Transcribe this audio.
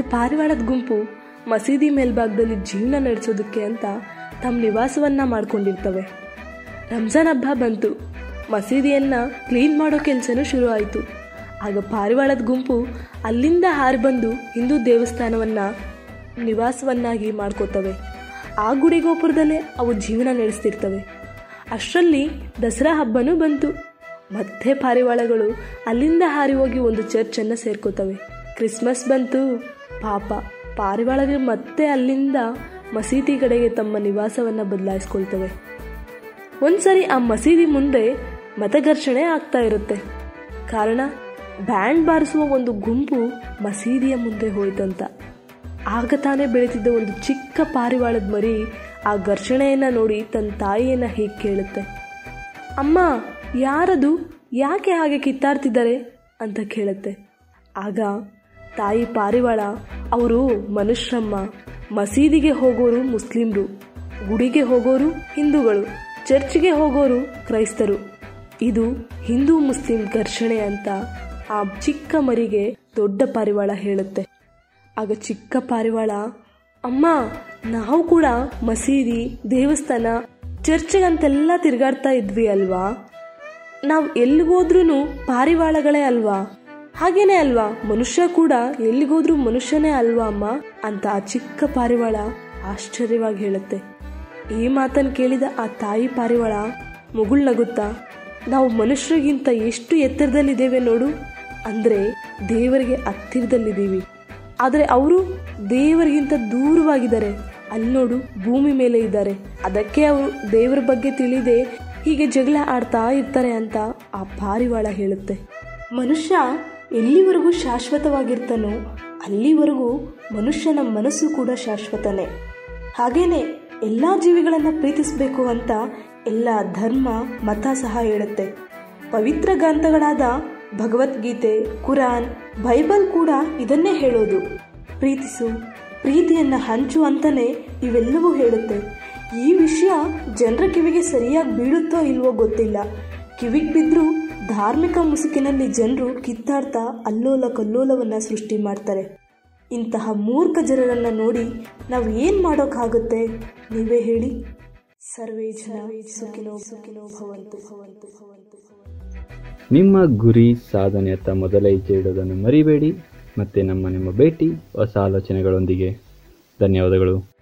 ಪಾರಿವಾಳದ ಗುಂಪು. ಮಸೀದಿ ಮೇಲ್ಭಾಗದಲ್ಲಿ ಜೀವನ ನಡೆಸೋದಕ್ಕೆ ಅಂತ ತಮ್ಮ ನಿವಾಸವನ್ನ ಮಾಡ್ಕೊಂಡಿರ್ತವೆ. ರಂಜಾನ್ ಹಬ್ಬ ಬಂತು. ಮಸೀದಿಯನ್ನ ಕ್ಲೀನ್ ಮಾಡೋ ಕೆಲಸನೂ ಶುರು ಆಯಿತು. ಆಗ ಪಾರಿವಾಳದ ಗುಂಪು ಅಲ್ಲಿಂದ ಹಾರಿ ಬಂದು ಹಿಂದೂ ದೇವಸ್ಥಾನವನ್ನ ನಿವಾಸವನ್ನಾಗಿ ಮಾಡ್ಕೋತವೆ. ಆ ಗುಡಿ ಗೋಪುರದಲ್ಲೇ ಅವು ಜೀವನ ನಡೆಸ್ತಿರ್ತವೆ. ಅಷ್ಟರಲ್ಲಿ ದಸರಾ ಹಬ್ಬನೂ ಬಂತು. ಮತ್ತೆ ಪಾರಿವಾಳಗಳು ಅಲ್ಲಿಂದ ಹಾರಿ ಹೋಗಿ ಒಂದು ಚರ್ಚನ್ನು ಸೇರ್ಕೋತವೆ. ಕ್ರಿಸ್ಮಸ್ ಬಂತು. ಪಾಪ. ಪಾರಿವಾಳಗಳು ಮತ್ತೆ ಅಲ್ಲಿಂದ ಮಸೀದಿ ಕಡೆಗೆ ತಮ್ಮ ನಿವಾಸವನ್ನು ಬದಲಾಯಿಸ್ಕೊಳ್ತವೆ. ಒಂದ್ಸರಿ ಆ ಮಸೀದಿ ಮುಂದೆ ಮತಘರ್ಷಣೆ ಆಗ್ತಾ ಇರುತ್ತೆ. ಕಾರಣ, ಬ್ಯಾಂಡ್ ಬಾರಿಸುವ ಒಂದು ಗುಂಪು ಮಸೀದಿಯ ಮುಂದೆ ಹೋಯ್ತಂತ. ಆಗ ತಾನೇ ಬೆಳೀತಿದ್ದ ಒಂದು ಚಿಕ್ಕ ಪಾರಿವಾಳದ ಮರಿ ಆ ಘರ್ಷಣೆಯನ್ನ ನೋಡಿ ತನ್ನ ತಾಯಿಯನ್ನ ಹೀಗೆ ಕೇಳುತ್ತೆ. ಅಮ್ಮ, ಯಾರದು? ಯಾಕೆ ಹಾಗೆ ಕಿತ್ತಾಡ್ತಿದ್ದಾರೆ? ಅಂತ ಕೇಳುತ್ತೆ. ಆಗ ತಾಯಿ ಪಾರಿವಾಳ, ಅವರು ಮನುಷ್ಯಮ್ಮ ಮಸೀದಿಗೆ ಹೋಗೋರು ಮುಸ್ಲಿಮ್ರು, ಗುಡಿಗೆ ಹೋಗೋರು ಹಿಂದೂಗಳು, ಚರ್ಚ್ಗೆ ಹೋಗೋರು ಕ್ರೈಸ್ತರು. ಇದು ಹಿಂದೂ ಮುಸ್ಲಿಂ ಘರ್ಷಣೆ ಅಂತ ಆ ಚಿಕ್ಕ ಮರಿಗೆ ದೊಡ್ಡ ಪಾರಿವಾಳ ಹೇಳುತ್ತೆ. ಆಗ ಚಿಕ್ಕ ಪಾರಿವಾಳ, ಅಮ್ಮ, ನಾವು ಕೂಡ ಮಸೀದಿ, ದೇವಸ್ಥಾನ, ಚರ್ಚ್ಗಂತೆಲ್ಲ ತಿರುಗಾಡ್ತಾ ಇದ್ವಿ ಅಲ್ವಾ? ನಾವು ಎಲ್ಲಿಗೋದ್ರೂ ಪಾರಿವಾಳಗಳೇ ಅಲ್ವಾ? ಹಾಗೇನೆ ಅಲ್ವಾ? ಮನುಷ್ಯ ಕೂಡ ಎಲ್ಲಿಗೋದ್ರು ಮನುಷ್ಯನೇ ಅಲ್ವಾ ಅಮ್ಮ? ಅಂತ ಆ ಚಿಕ್ಕ ಪಾರಿವಾಳ ಆಶ್ಚರ್ಯವಾಗಿ ಹೇಳುತ್ತೆ. ಈ ಮಾತನ್ನು ಕೇಳಿದ ಆ ತಾಯಿ ಪಾರಿವಾಳ ಮುಗುಳ್ ನಗುತ್ತಾ, ನಾವು ಮನುಷ್ಯರಿಗಿಂತ ಎಷ್ಟು ಎತ್ತರದಲ್ಲಿದ್ದೇವೆ ನೋಡು? ಅಂದ್ರೆ ದೇವರಿಗೆ ಹತ್ತಿರದಲ್ಲಿದ್ದೀವಿ. ಆದರೆ ಅವರು ದೇವರಿಗಿಂತ ದೂರವಾಗಿದ್ದಾರೆ. ಅಲ್ಲಿ ನೋಡು, ಭೂಮಿ ಮೇಲೆ ಇದ್ದಾರೆ. ಅದಕ್ಕೆ ಅವರು ದೇವರ ಬಗ್ಗೆ ತಿಳಿದೇ ಹೀಗೆ ಜಗಳ ಆಡ್ತಾ ಇರ್ತಾರೆ ಅಂತ ಆ ಪಾರಿವಾಳ ಹೇಳುತ್ತೆ. ಮನುಷ್ಯ ಎಲ್ಲಿವರೆಗೂ ಶಾಶ್ವತವಾಗಿರ್ತಾನೋ, ಅಲ್ಲಿವರೆಗೂ ಮನುಷ್ಯನ ಮನಸ್ಸು ಕೂಡ ಶಾಶ್ವತನೇ. ಹಾಗೇನೆ ಎಲ್ಲ ಜೀವಿಗಳನ್ನು ಪ್ರೀತಿಸಬೇಕು ಅಂತ ಎಲ್ಲ ಧರ್ಮ, ಮತ ಸಹ ಹೇಳುತ್ತೆ. ಪವಿತ್ರ ಗ್ರಂಥಗಳಾದ ಭಗವದ್ಗೀತೆ, ಕುರಾನ್, ಬೈಬಲ್ ಕೂಡ ಇದನ್ನೇ ಹೇಳೋದು. ಪ್ರೀತಿಸು, ಪ್ರೀತಿಯನ್ನ ಹಂಚು ಅಂತಾನೆ ಇವೆಲ್ಲವೂ ಹೇಳುತ್ತೆ. ಈ ವಿಷಯ ಜನರ ಕಿವಿಗೆ ಸರಿಯಾಗಿ ಬೀಳುತ್ತೋ ಇಲ್ವೋ ಗೊತ್ತಿಲ್ಲ. ಕಿವಿಗೆ ಬಿದ್ದರೂ ಧಾರ್ಮಿಕ ಮುಸುಕಿನಲ್ಲಿ ಜನರು ಕಿತ್ತಾಡ್ತಾ ಅಲ್ಲೋಲ ಕಲ್ಲೋಲವನ್ನು ಸೃಷ್ಟಿ ಮಾಡ್ತಾರೆ. ಇಂತಹ ಮೂರ್ಖ ಜನರನ್ನು ನೋಡಿ ನಾವು ಏನು ಮಾಡೋಕ್ಕಾಗುತ್ತೆ? ನೀವೇ ಹೇಳಿ. ಸರ್ವೇ ಜನ ನಿಮ್ಮ ಗುರಿ ಸಾಧನೆಯತ್ತ ಮೊದಲ ಹೆಜ್ಜೆ ಇಡೋದನ್ನು ಮರಿಬೇಡಿ. ಮತ್ತೆ ನಮ್ಮ ನಿಮ್ಮ ಭೇಟಿ, ಹೊಸ ಆಲೋಚನೆಗಳೊಂದಿಗೆ. ಧನ್ಯವಾದಗಳು.